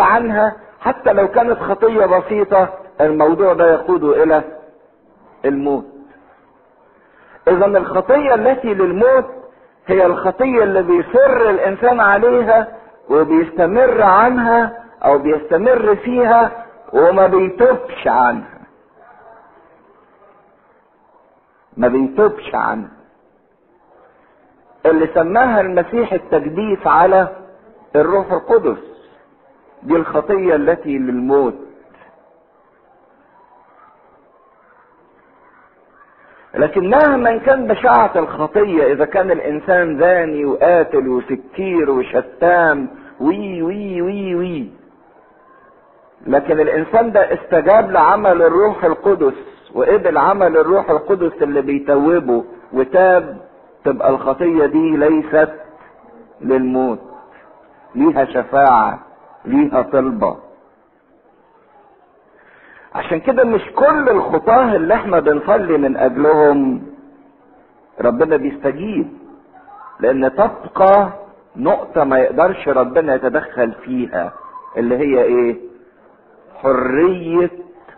عنها حتى لو كانت خطية بسيطة الموضوع ده يقود إلى الموت. إذا الخطية التي للموت هي الخطية اللي بيصر الإنسان عليها وبيستمر عنها أو بيستمر فيها وما بيتوبش عنها. ما بيتوبش عنها. اللي سماها المسيح التجديف على الروح القدس. دي الخطية التي للموت. لكن مهما كان بشاعة الخطية إذا كان الإنسان زاني وقاتل وسكير وشتام وي وي وي وي. لكن الإنسان ده استجاب لعمل الروح القدس وقبل عمل الروح القدس اللي بيتوبه وتاب تبقى الخطية دي ليست للموت. ليها شفاعة. ليها طلبة عشان كده مش كل الخطاه اللي إحنا بنصلي من أجلهم ربنا بيستجيب لأن تبقى نقطة ما يقدرش ربنا يتدخل فيها اللي هي إيه؟ حرية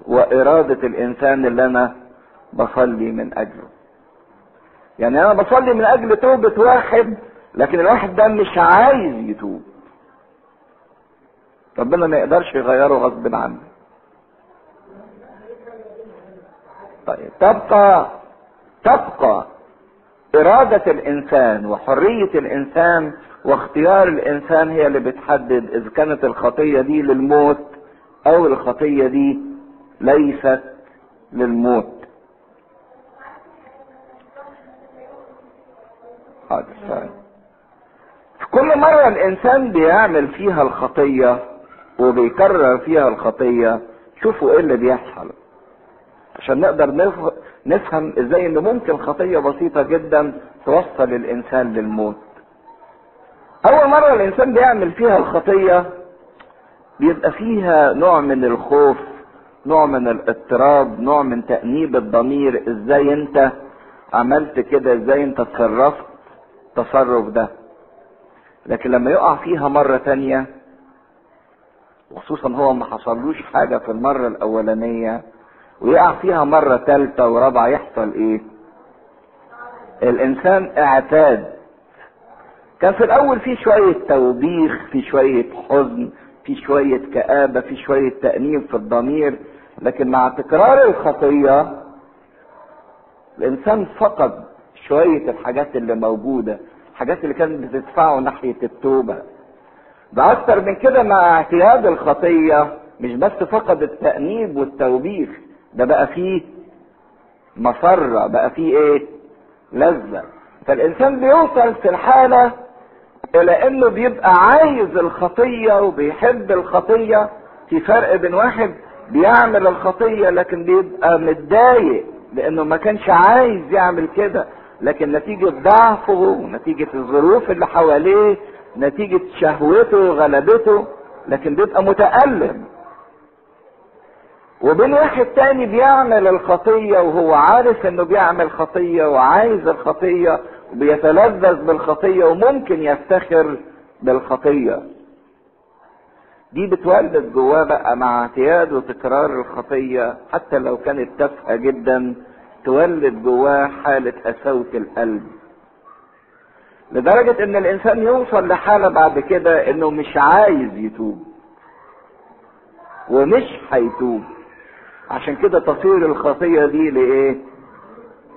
وإرادة الإنسان اللي أنا بصلي من أجله. يعني أنا بصلي من أجل توبة واحد لكن الواحد ده مش عايز يتوب. ربنا ما يقدرش يغيره غصب عنه طيب تبقى تبقى إرادة الإنسان وحرية الإنسان واختيار الإنسان هي اللي بتحدد إذا كانت الخطية دي للموت أو الخطية دي ليست للموت. حاضر في كل مرة الإنسان بيعمل فيها الخطية وبيكرر فيها الخطية شوفوا إيه اللي بيحصل. عشان نقدر نفهم إزاي إن ممكن خطية بسيطة جدا توصل الإنسان للموت. أول مرة الإنسان بيعمل فيها الخطية بيبقى فيها نوع من الخوف نوع من الاضطراب نوع من تأنيب الضمير. إزاي أنت عملت كده؟ إزاي أنت تصرفت التصرف ده؟ لكن لما يقع فيها مرة تانية وخصوصا هو ما حصلوش حاجة في المرة الأولانية ويقع فيها مرة ثالثة ورابعة يحصل إيه؟ الإنسان اعتاد. كان في الأول في شوية توبيخ في شوية حزن في شوية كآبة في شوية تأنيب في الضمير لكن مع تكرار الخطية الإنسان فقد شوية الحاجات اللي موجودة الحاجات اللي كانت بتدفعه ناحية التوبة. ده أكتر من كده مع اعتياد الخطية مش بس فقد التأنيب والتوبيخ ده بقى فيه مسرة بقى فيه إيه؟ لذة. فالإنسان بيوصل في الحالة إلى إنه بيبقى عايز الخطية وبيحب الخطية. في فرق بين واحد بيعمل الخطية لكن بيبقى متضايق لأنه ما كانش عايز يعمل كده لكن نتيجة ضعفه ونتيجة الظروف اللي حواليه نتيجة شهوته وغلبته لكن بيبقى متألم. وبين واحد تاني بيعمل الخطية وهو عارف إنه بيعمل خطية وعايز الخطية وبيتلذذ بالخطية وممكن يفتخر بالخطية. دي بتولد جواه بقى مع اعتياد وتكرار الخطية حتى لو كانت تافهة جدا تولد جواه حالة قساوة القلب. لدرجة إن الإنسان يوصل لحالة بعد كده إنه مش عايز يتوب ومش هيتوب عشان كده تصير الخطية دي لإيه؟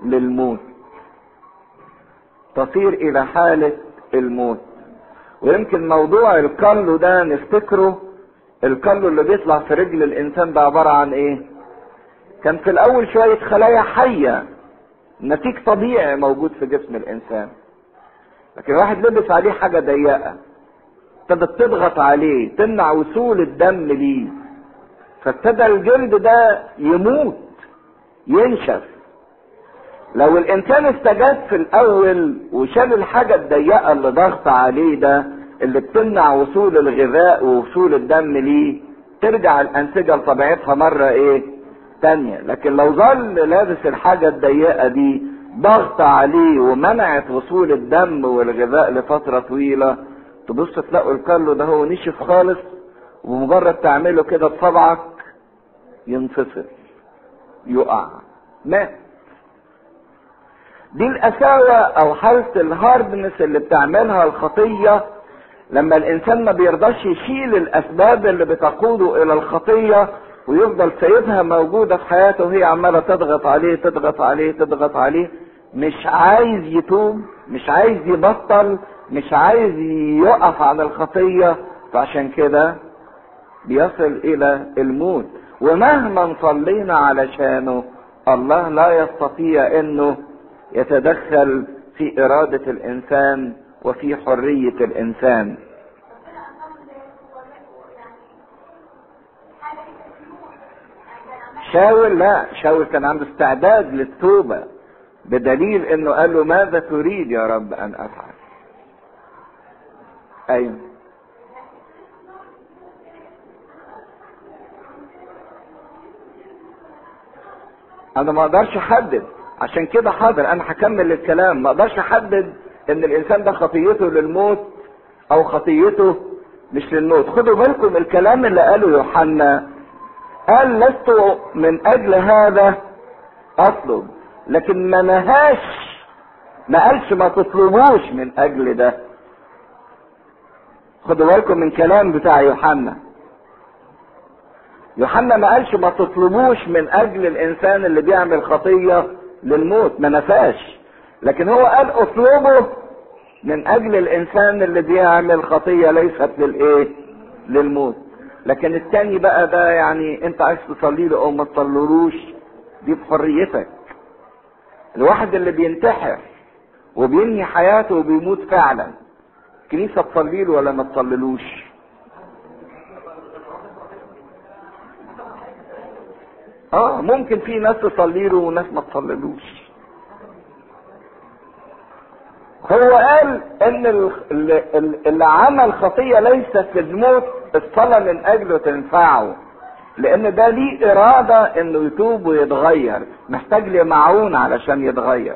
للموت. تصير إلى حالة الموت. ويمكن موضوع الكلو ده نفتكره الكلو اللي بيطلع في رجل الإنسان ده عبارة عن إيه؟ كان في الأول شوية خلايا حية نتيج طبيعي موجود في جسم الإنسان. لكن واحد لبس عليه حاجة ضيقة. ابتدت تضغط عليه تمنع وصول الدم ليه؟ فابتدى الجلد ده يموت ينشف. لو الإنسان استجاب في الأول وشال الحاجة الضيقة اللي ضغط عليه ده اللي بتمنع وصول الغذاء ووصول الدم ليه ترجع الأنسجة لطبيعتها مرة إيه؟ تانية. لكن لو ظل لابس الحاجة الضيقة دي ضغط عليه ومنعت وصول الدم والغذاء لفترة طويلة. تبص تلاقوا الكالو ده هو نشف خالص وبمجرد تعمله كده بصبعك ينفصل يقع. مات. دي القساوة أو حالة ال hardness اللي بتعملها الخطية. لما الإنسان ما بيرضاش يشيل الأسباب اللي بتقوده إلى الخطية ويفضل سايبها موجودة في حياته وهي عمالة تضغط عليه تضغط عليه تضغط عليه مش عايز يتوب مش عايز يبطل مش عايز يقف عن الخطية. فعشان كده بيصل إلى الموت. ومهما صلينا علشانه الله لا يستطيع إنه يتدخل في إرادة الإنسان وفي حرية الإنسان. شاول لا شاول كان عنده استعداد للتوبة. بدليل إنه قال له ماذا تريد يا رب أن أفعل؟ أيوه أنا ما أقدرش أحدد. عشان كده حاضر أنا هكمل الكلام. ما أقدرش أحدد إن الإنسان ده خطيته للموت أو خطيته مش للموت. خدوا بالكم الكلام اللي قاله يوحنا. قال لست من أجل هذا أطلب. لكن ما نهاش ما قالش ما تطلبوش من أجل ده. خدوا بالكم من كلام بتاع يوحنا. يوحنا ما قالش ما تطلبوش من أجل الإنسان اللي بيعمل خطية للموت ما نفاش لكن هو قال اطلبه من أجل الإنسان اللي بيعمل خطية ليست للإيه؟ للموت. لكن التاني بقى ده يعني أنت عايز تصلي له أو ما تصليلوش دي بحريتك الواحد اللي بينتحر وبينهي حياته وبيموت فعلا الكنيسه تصلي له ولا ما تصليلوش آه ممكن في ناس تصلي له وناس ما تصليلوش هو قال إن اللي عمل خطية ليست للموت الصلاة من أجله تنفعه. لأن ده ليه إرادة انه يتوب ويتغير. محتاج لمعون علشان يتغير.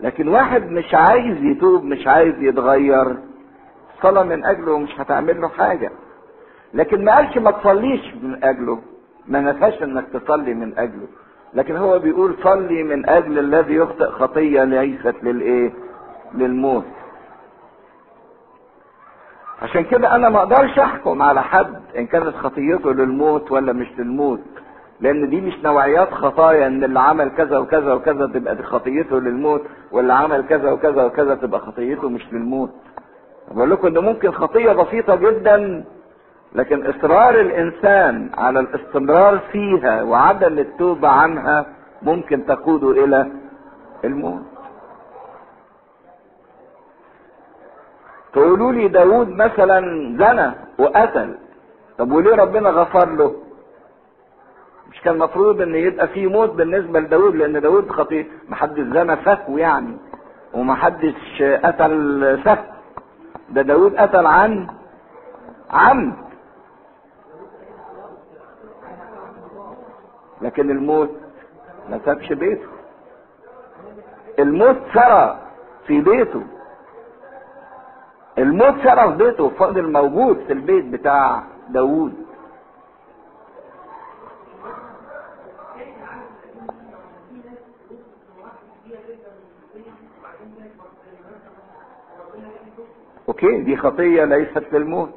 لكن واحد مش عايز يتوب مش عايز يتغير الصلاة من أجله مش هتعمل له حاجة. لكن ما قالش ما تصليش من أجله. ما نفاش إنك تصلي من أجله. لكن هو بيقول صلي من أجل الذي يخطئ خطية ليست للإيه؟ للموت. عشان كده أنا ما أقدرش أحكم على حد إن كانت خطيته للموت ولا مش للموت. لأن دي مش نوعيات خطايا إن اللي عمل كذا وكذا وكذا تبقى دي خطيته للموت واللي عمل كذا وكذا وكذا تبقى خطيته مش للموت. بقول لكم إن ممكن خطية بسيطة جدا لكن إصرار الإنسان على الاستمرار فيها وعدم التوبة عنها ممكن تقوده إلى الموت. تقولوا لي داود مثلا زنى وقتل. طب وليه ربنا غفر له؟ مش كان المفروض إن يبقى في موت بالنسبة لداود لأن داود خطير. محدش زنى فكو يعني ومحدش قتل فك ده داود قتل عن عمد. لكن الموت ما سابش بيته. الموت سرى في بيته. الموت في بيته فضل موجود في البيت بتاع داوود. أوكي دي خطية ليست للموت.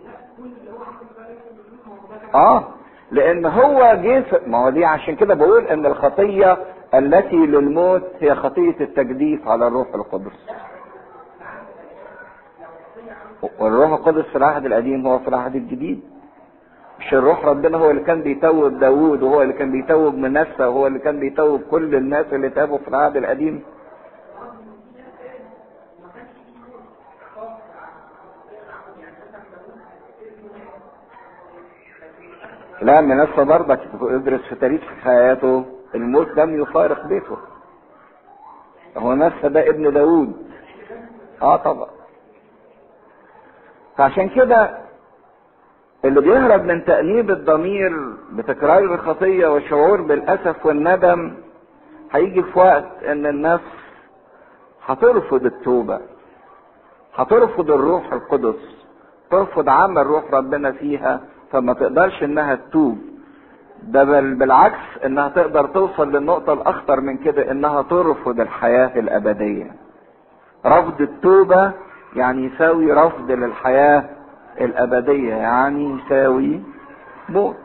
آه لأن هو جه ما هو دي عشان كده بقول إن الخطية التي للموت هي خطية التجديف على الروح القدس. والروح القدس في العهد القديم هو في العهد الجديد. مش الروح ربنا هو اللي كان بيتوب داوود وهو اللي كان بيتوب منسى وهو اللي كان بيتوب كل الناس اللي تابوا في العهد القديم. لا منسى برضك ادرس في تاريخ حياته. الموت لم يفارق بيته. هو نسى ده ابن داوود. آه طبعا. فعشان كده اللي بيهرب من تأنيب الضمير بتكرار الخطية والشعور بالأسف والندم هيجي في وقت إن النفس هترفض التوبة هترفض الروح القدس ترفض عمل روح ربنا فيها فما تقدرش إنها تتوب. ده بل بالعكس إنها تقدر توصل للنقطة الأخطر من كده إنها ترفض الحياة الأبدية. رفض التوبة يعني يساوي رفض للحياة الأبدية يعني يساوي موت.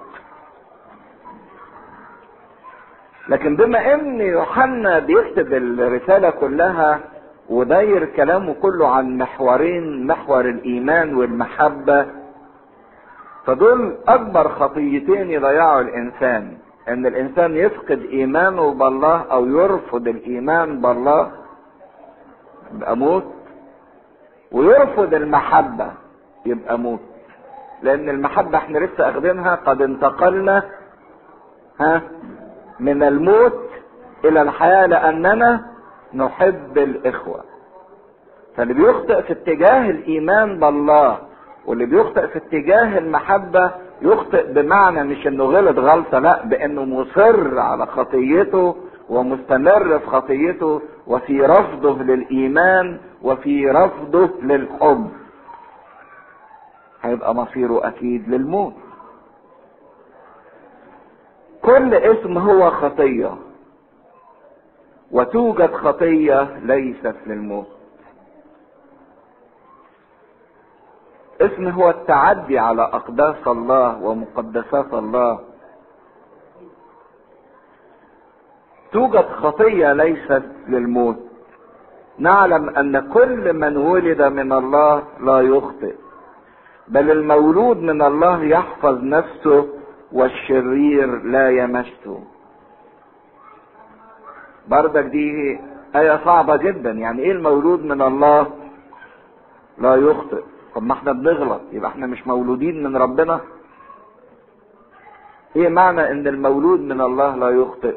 لكن بما إن يوحنا بيكتب الرسالة كلها وداير كلامه كله عن محورين محور الإيمان والمحبة فدول أكبر خطيتين يضيعوا الإنسان إن الإنسان يفقد إيمانه بالله أو يرفض الإيمان بالله يبقى موت ويرفض المحبة يبقى موت. لأن المحبة إحنا لسه أخدينها قد انتقلنا ها من الموت إلى الحياة لأننا نحب الإخوة. فاللي بيخطئ في اتجاه الإيمان بالله واللي بيخطئ في اتجاه المحبة يخطئ بمعنى مش إنه غلط غلطة لأ بإنه مصر على خطيته ومستمر في خطيته وفي رفضه للإيمان وفي رفضه للحب. هيبقى مصيره أكيد للموت. كل اسم هو خطية وتوجد خطية ليست للموت. اسم هو التعدي على أقداس الله ومقدسات الله. توجد خطية ليست للموت. نعلم أن كل من ولد من الله لا يخطئ بل المولود من الله يحفظ نفسه والشرير لا يمسه. بردك دي آية صعبة جدا يعني إيه المولود من الله لا يخطئ؟ طب ما إحنا بنغلط يبقى إحنا مش مولودين من ربنا؟ إيه معنى إن المولود من الله لا يخطئ؟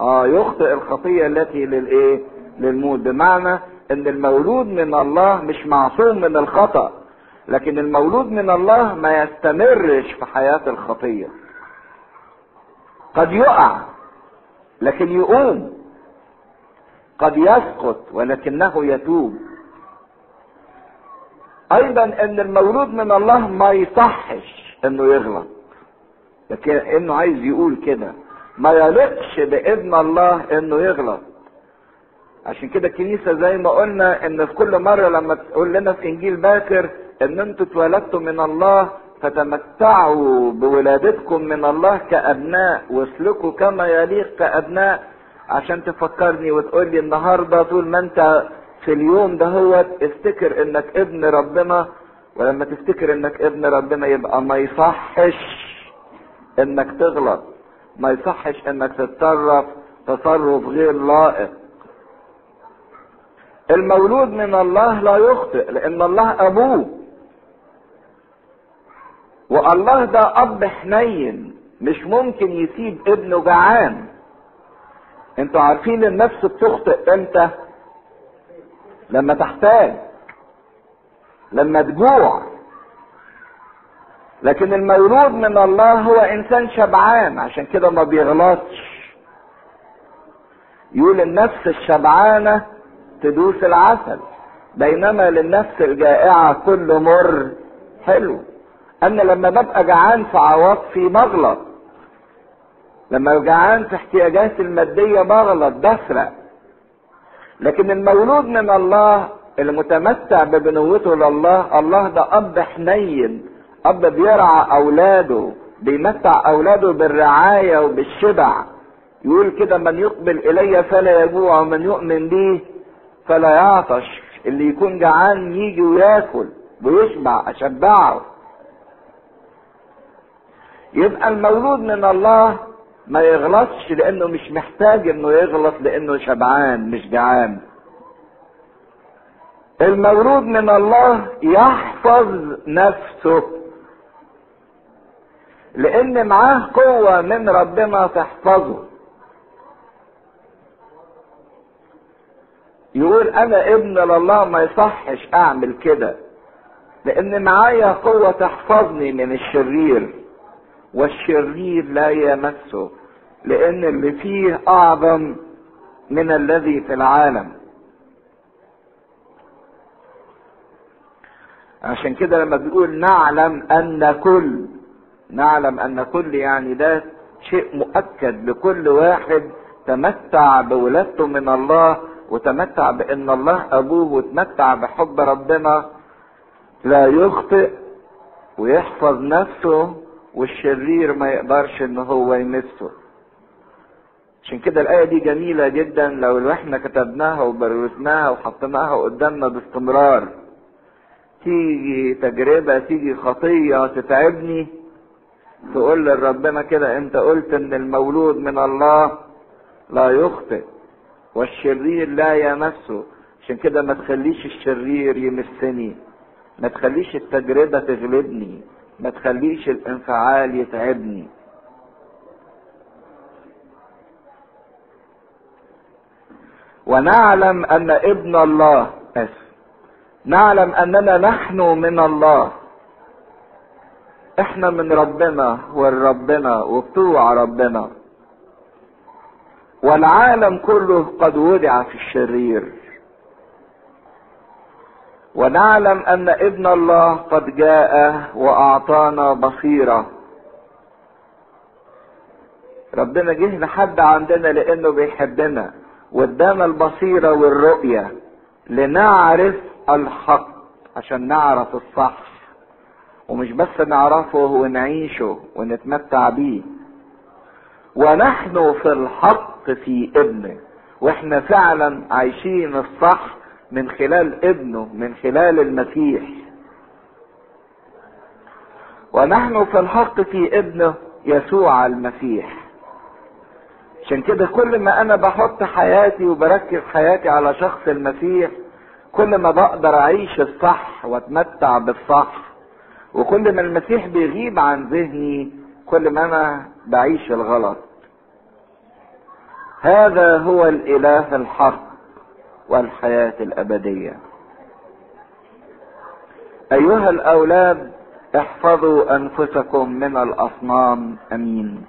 آه يخطئ الخطية التي للايه للموت. بمعنى إن المولود من الله مش معصوم من الخطأ لكن المولود من الله ما يستمرش في حياة الخطية. قد يقع لكن يقوم. قد يسقط ولكنه يتوب. أيضا إن المولود من الله ما يصحش إنه يغلط لكن إنه عايز يقول كده. ما يليقش بابن الله إنه يغلط. عشان كده الكنيسة زي ما قلنا إن في كل مرة لما تقول لنا في إنجيل باكر إن أنتوا اتولدتوا من الله فتمتعوا بولادتكم من الله كأبناء واسلكوا كما يليق كأبناء. عشان تفكرني وتقول لي النهارده طول ما أنت في اليوم ده هو افتكر إنك ابن ربنا. ولما تفتكر إنك ابن ربنا يبقى ما يصحش إنك تغلط. ما يصحش إنك تتصرف تصرف غير لائق. المولود من الله لا يخطئ لأن الله أبوه. والله ده أب حنين مش ممكن يسيب ابنه جعان. أنتوا عارفين النفس بتخطئ إمتى؟ لما تحتاج لما تجوع. لكن المولود من الله هو إنسان شبعان عشان كده ما بيغلطش. يقول النفس الشبعانة تدوس العسل بينما للنفس الجائعة كل مر. حلو. أنا لما ببقى جعان في عواطفي بغلط لما جعان في احتياجاتي المادية بغلط بسرق. لكن المولود من الله المتمتع ببنوته لله الله ده أب حنين. أب بيرعى أولاده بيمتع أولاده بالرعاية وبالشبع. يقول كده من يقبل إلي فلا يجوع ومن يؤمن بي فلا يعطش. اللي يكون جعان يجي وياكل ويشبع أشبعه. يبقى المولود من الله ما يغلطش لأنه مش محتاج إنه يغلط لأنه شبعان مش جعان. المولود من الله يحفظ نفسه. لأن معاه قوة من ربنا تحفظه. يقول أنا ابن لله ما يصحش أعمل كده لأن معايا قوة تحفظني من الشرير والشرير لا يمسه لأن اللي فيه أعظم من الذي في العالم. عشان كده لما بيقول نعلم أن كل نعلم أن كل يعني ده شيء مؤكد لكل واحد. تمتع بولادته من الله وتمتع بإن الله أبوه وتمتع بحب ربنا. لا يخطئ ويحفظ نفسه والشرير ما يقدرش إن هو يمسه. عشان كده الآية دي جميلة جدا. لو إحنا كتبناها وبروزناها وحطيناها قدامنا باستمرار. تيجي تجربة تيجي خطية تتعبني تقول لربنا كده انت قلت إن المولود من الله لا يخطئ والشرير لا يمسه عشان كده ما تخليش الشرير يمسني ما تخليش التجربة تغلبني ما تخليش الانفعال يتعبني. ونعلم أن ابن الله اسف نعلم أننا نحن من الله. إحنا من ربنا والربنا وبتوع ربنا. والعالم كله قد وضع في الشرير. ونعلم أن ابن الله قد جاء وأعطانا بصيرة. ربنا جه لحد عندنا لأنه بيحبنا. وادانا البصيرة والرؤية لنعرف الحق عشان نعرف الصح. ومش بس نعرفه ونعيشه ونتمتع بيه. ونحن في الحق في ابنه وإحنا فعلا عايشين الصح من خلال ابنه من خلال المسيح. ونحن في الحق في ابنه يسوع المسيح. عشان كده كل ما أنا بحط حياتي وبركز حياتي على شخص المسيح كل ما بقدر أعيش الصح وأتمتع بالصح. وكل ما المسيح بيغيب عن ذهني كل ما أنا بعيش الغلط. هذا هو الإله الحق والحياة الأبدية. أيها الأولاد احفظوا أنفسكم من الأصنام. آمين.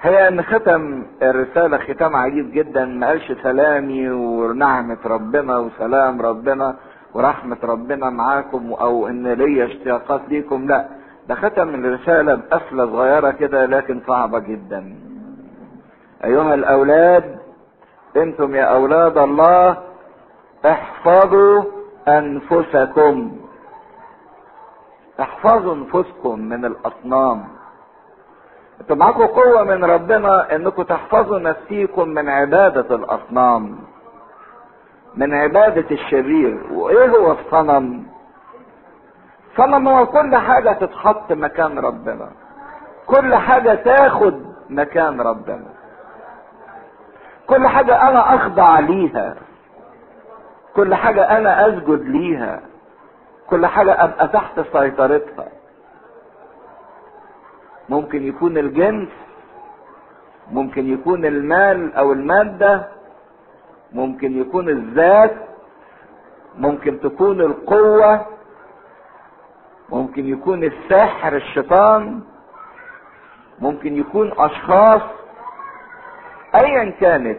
هي أن ختم الرسالة ختام عجيب جدا ما قالش سلامي ونعمة ربنا وسلام ربنا. ورحمة ربنا معاكم أو إن ليا اشتياقات ليكم لا. ده ختم الرسالة بقفلة صغيرة كده لكن صعبة جدا. أيها الأولاد أنتم يا أولاد الله احفظوا أنفسكم. احفظوا أنفسكم من الأصنام. أنتوا معاكم قوة من ربنا إنكم تحفظوا نفسيكم من عبادة الأصنام. من عبادة الشرير. وإيه هو الصنم؟ صنم هو كل حاجة تتحط مكان ربنا. كل حاجة تاخد مكان ربنا. كل حاجة أنا أخضع ليها. كل حاجة أنا أسجد ليها. كل حاجة أبقى تحت سيطرتها. ممكن يكون الجنس ممكن يكون المال أو المادة ممكن يكون الذات ممكن تكون القوة ممكن يكون السحر الشيطان ممكن يكون أشخاص ايا كانت.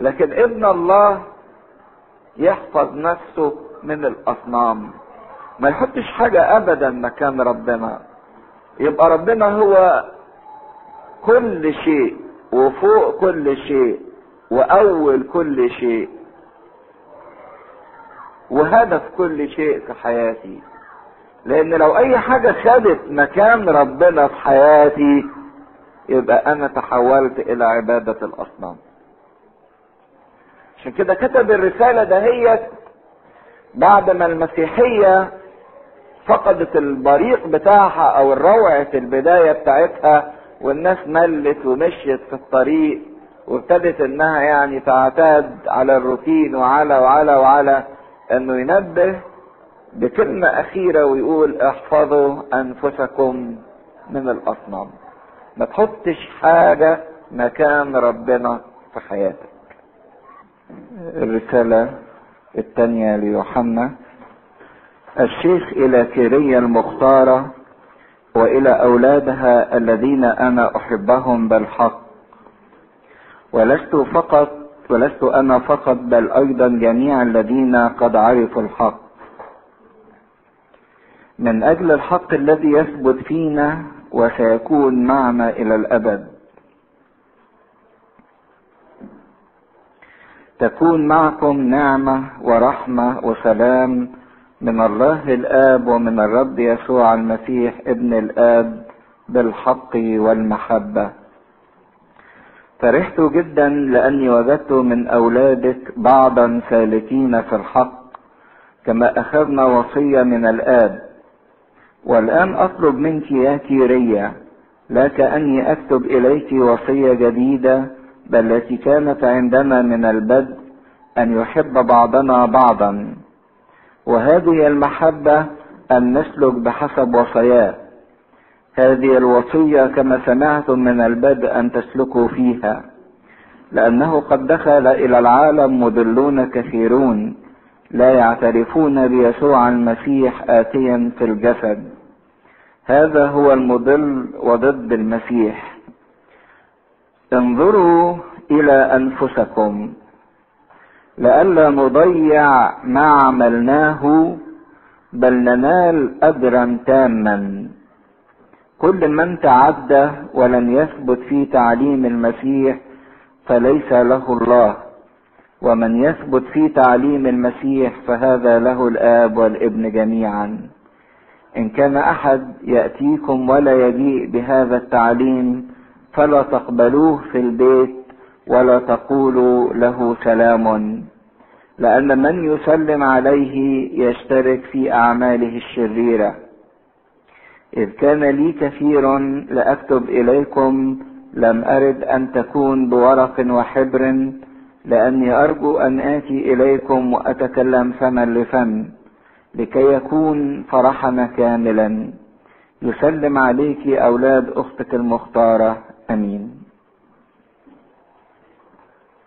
لكن ابن الله يحفظ نفسه من الأصنام. ما يحطش حاجة ابدا مكان ربنا. يبقى ربنا هو كل شيء وفوق كل شيء. وأول كل شيء. وهدف كل شيء في حياتي. لأن لو أي حاجة خدت مكان ربنا في حياتي يبقى أنا تحولت إلى عبادة الأصنام. عشان كده كتب الرسالة دهيت بعد ما المسيحية فقدت البريق بتاعها أو الروعة البداية بتاعتها والناس ملت ومشيت في الطريق وابتدت إنها يعني تعتاد على الروتين وعلى وعلى وعلى أنه ينبه بكلمة أخيرة ويقول احفظوا أنفسكم من الأصنام. ما تحطش حاجة مكان ربنا في حياتك. الرسالة الثانية ليوحنا. الشيخ إلى كيرية المختارة وإلى أولادها الذين أنا أحبهم بالحق. ولست فقط ولست أنا فقط بل أيضا جميع الذين قد عرفوا الحق. من أجل الحق الذي يثبت فينا وسيكون معنا إلى الأبد. تكون معكم نعمة ورحمة وسلام من الله الآب ومن الرب يسوع المسيح ابن الآب بالحق والمحبة. فرحت جدا لأني وجدت من أولادك بعضا سالكين في الحق كما أخذنا وصية من الآب. والآن أطلب منك يا كيرية لا كأني أكتب إليك وصية جديدة بل التي كانت عندنا من البدء أن يحب بعضنا بعضا. وهذه المحبة أن نسلك بحسب وصاياه هذه الوصية كما سمعتم من البدء أن تسلكوا فيها لأنه قد دخل إلى العالم مضلون كثيرون لا يعترفون بيسوع المسيح آتيا في الجسد. هذا هو المضل وضد المسيح. انظروا إلى أنفسكم لئلا نضيع ما عملناه بل ننال أجرا تاما. كل من تعدى ولم يثبت في تعليم المسيح فليس له الله. ومن يثبت في تعليم المسيح فهذا له الآب والابن جميعا. إن كان أحد يأتيكم ولا يجيء بهذا التعليم فلا تقبلوه في البيت ولا تقولوا له سلام. لأن من يسلم عليه يشترك في أعماله الشريرة. إذ كان لي كثير لأكتب إليكم لم أرد أن تكون بورق وحبر لأني أرجو أن آتي إليكم وأتكلم فما لفم لكي يكون فرحنا كاملا. يسلم عليك أولاد أختك المختارة. آمين.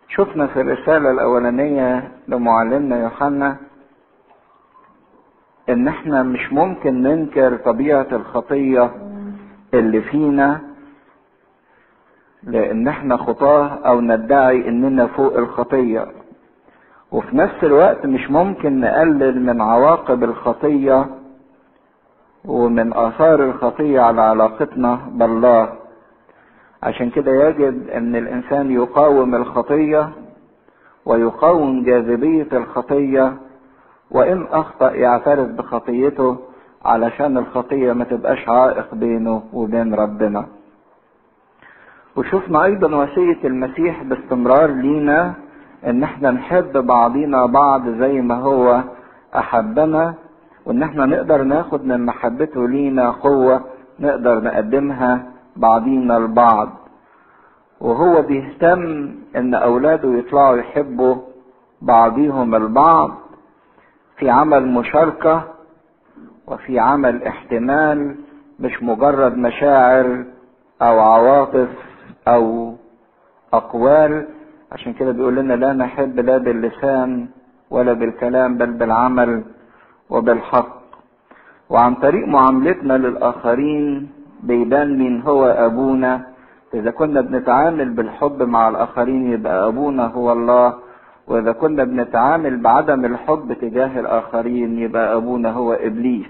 شفنا في الرسالة الأولانية لمعلمنا يوحنا إن إحنا مش ممكن ننكر طبيعة الخطية اللي فينا لأن إحنا خطاة أو ندعي إننا فوق الخطية. وفي نفس الوقت مش ممكن نقلل من عواقب الخطية ومن آثار الخطية على علاقتنا بالله. عشان كده يجب إن الإنسان يقاوم الخطية ويقاوم جاذبية الخطية وإن أخطأ يعترف بخطيته علشان الخطية ما تبقاش عائق بينه وبين ربنا. وشفنا أيضا وصية المسيح باستمرار لينا إن إحنا نحب بعضينا بعض زي ما هو أحبنا وإن إحنا نقدر ناخد من محبته لينا قوة نقدر نقدمها بعضينا البعض وهو بيهتم إن أولاده يطلعوا يحبوا بعضيهم البعض في عمل مشاركة وفي عمل احتمال مش مجرد مشاعر أو عواطف أو أقوال. عشان كده بيقول لنا لا نحب لا باللسان ولا بالكلام بل بالعمل وبالحق. وعن طريق معاملتنا للآخرين بيبان مين هو أبونا. إذا كنا بنتعامل بالحب مع الآخرين يبقى أبونا هو الله. وإذا كنا بنتعامل بعدم الحب تجاه الآخرين يبقى أبونا هو إبليس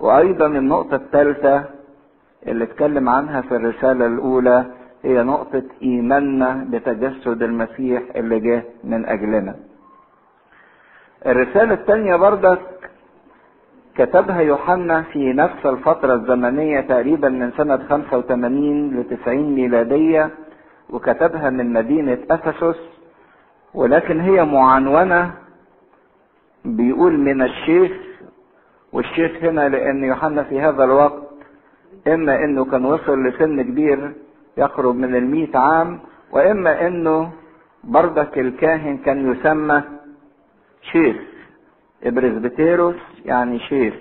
وأيضا النقطة الثالثة اللي اتكلم عنها في الرسالة الأولى هي نقطة إيماننا بتجسد المسيح اللي جه من أجلنا. الرسالة الثانية بردك كتبها يوحنا في نفس الفترة الزمنية تقريبا من سنة 85 ل 90 ميلادية وكتبها من مدينة أفسس ولكن هي معنونة بيقول من الشيخ والشيخ هنا لأن يوحنا في هذا الوقت إما إنه كان وصل لسن كبير يقرب من المئة عام وإما إنه بردك الكاهن كان يسمى شيخ ابرزبتيروس يعني شيخ.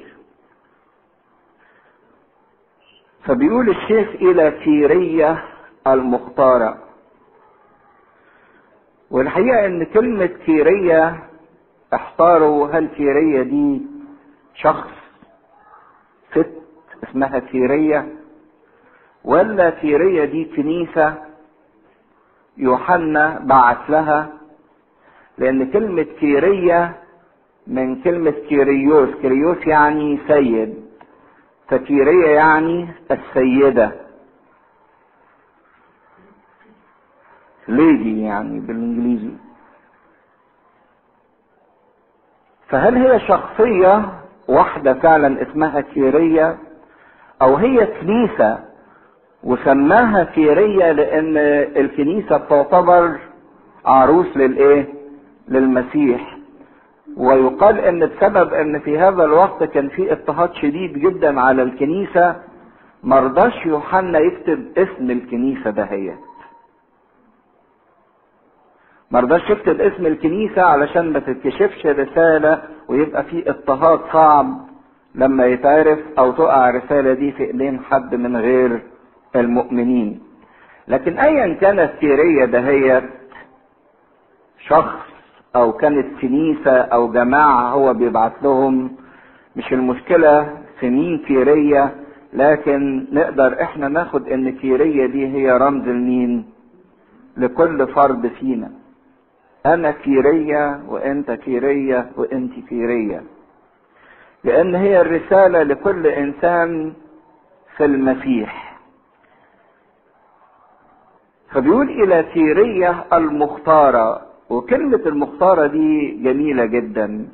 فبيقول الشيخ إلى كيرية المختارة. والحقيقة إن كلمة كيرية احتاروا هل كيرية دي شخص ست اسمها كيرية ولا كيرية دي كنيسة يوحنا بعت لها لأن كلمة كيرية من كلمة كيريوس. كيريوس يعني سيد فكيرية يعني السيدة. ليدي يعني بالإنجليزي. فهل هي شخصية واحدة فعلا اسمها كيرية أو هي كنيسة وسماها كيرية لأن الكنيسة تعتبر عروس للإيه؟ للمسيح. ويقال إن بسبب إن في هذا الوقت كان في اضطهاد شديد جدا على الكنيسة. مرضاش يوحنا يكتب اسم الكنيسة دهيت مرضاش يكتب اسم الكنيسة علشان ما تتكشفش رسالة ويبقى في اضطهاد صعب لما يتعرف أو تقع الرسالة دي في إيدين حد من غير المؤمنين. لكن ايا كانت سيرية دهيت شخص أو كانت كنيسة أو جماعة هو بيبعت لهم مش المشكلة في مين كيرية لكن نقدر إحنا ناخد إن كيرية دي هي رمز لمين؟ لكل فرد فينا. أنا كيرية وأنت كيرية وأنت كيرية لأن هي الرسالة لكل إنسان في المسيح. فبيقول إلى كيرية المختارة وكلمة المختارة دي جميلة جدا.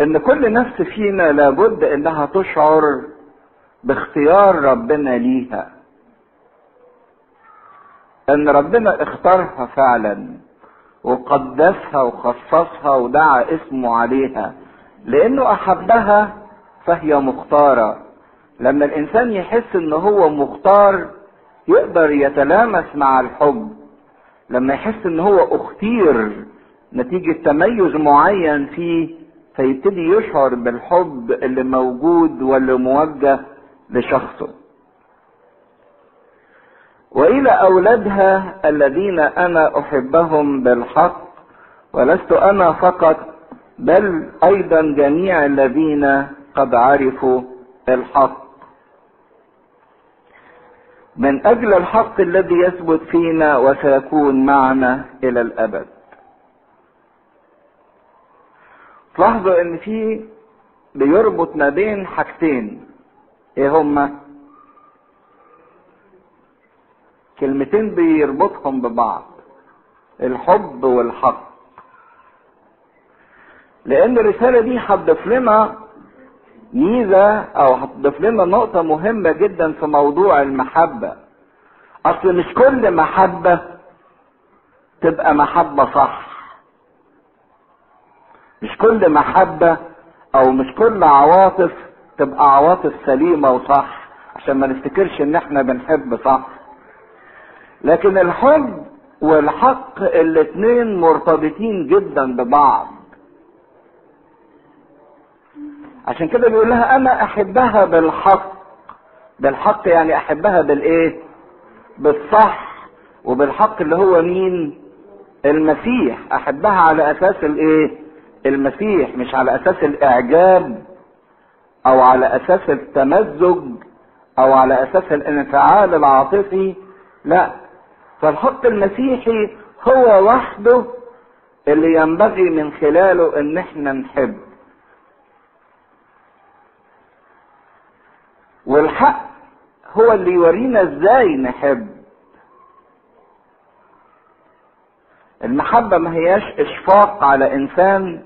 إن كل نفس فينا لابد إنها تشعر باختيار ربنا ليها. ان ربنا اختارها فعلا وقدسها وخصصها ودعا اسمه عليها لأنه أحبها فهي مختارة. لما الإنسان يحس ان هو مختار يقدر يتلامس مع الحب. لما يحس ان هو أختير نتيجة تميز معين فيه فيبتدي يشعر بالحب اللي موجود واللي موجه لشخصه. وإلى أولادها الذين أنا أحبهم بالحق ولست أنا فقط بل أيضا جميع الذين قد عرفوا الحق. من أجل الحق الذي يثبت فينا وسيكون معنا إلى الأبد. تلاحظوا إن في بيربط ما بين حاجتين إيه هما؟ كلمتين بيربطهم ببعض. الحب والحق. لأن الرسالة دي هتضيف لنا ميزة أو هتضيف لنا نقطة مهمة جدا في موضوع المحبة. أصل مش كل محبة تبقى محبة صح. مش كل محبة أو مش كل عواطف تبقى عواطف سليمة وصح. عشان ما نفتكرش إن إحنا بنحب صح. لكن الحب والحق الاتنين مرتبطين جدا ببعض. عشان كده بيقول لها أنا أحبها بالحق. بالحق يعني أحبها بالإيه؟ بالصح. وبالحق اللي هو مين؟ المسيح. أحبها على أساس الإيه؟ المسيح مش على أساس الإعجاب أو على أساس التمزج أو على أساس الانفعال العاطفي. لا فالحق المسيحي هو وحده اللي ينبغي من خلاله إن إحنا نحب. والحق هو اللي يورينا إزاي نحب. المحبة ما هياش إشفاق على إنسان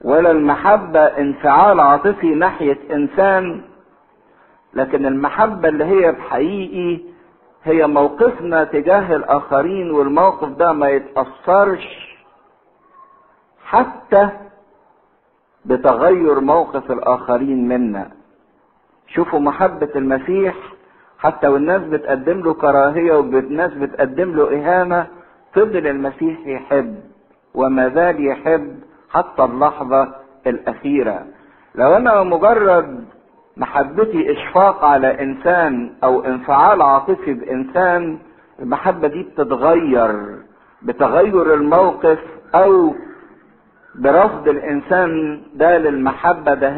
ولا المحبة انفعال عاطفي ناحية إنسان لكن المحبة اللي هي بحقيقي هي موقفنا تجاه الآخرين والموقف ده ما يتأثرش حتى بتغير موقف الآخرين منا. شوفوا محبة المسيح حتى والناس بتقدم له كراهية والناس بتقدم له إهانة فضل المسيح يحب وما زال يحب حتى اللحظة الأخيرة. لو أنا مجرد محبتي إشفاق على إنسان أو انفعال عاطفي بإنسان المحبة دي بتتغير بتغير الموقف أو برفض الإنسان ده للمحبة ده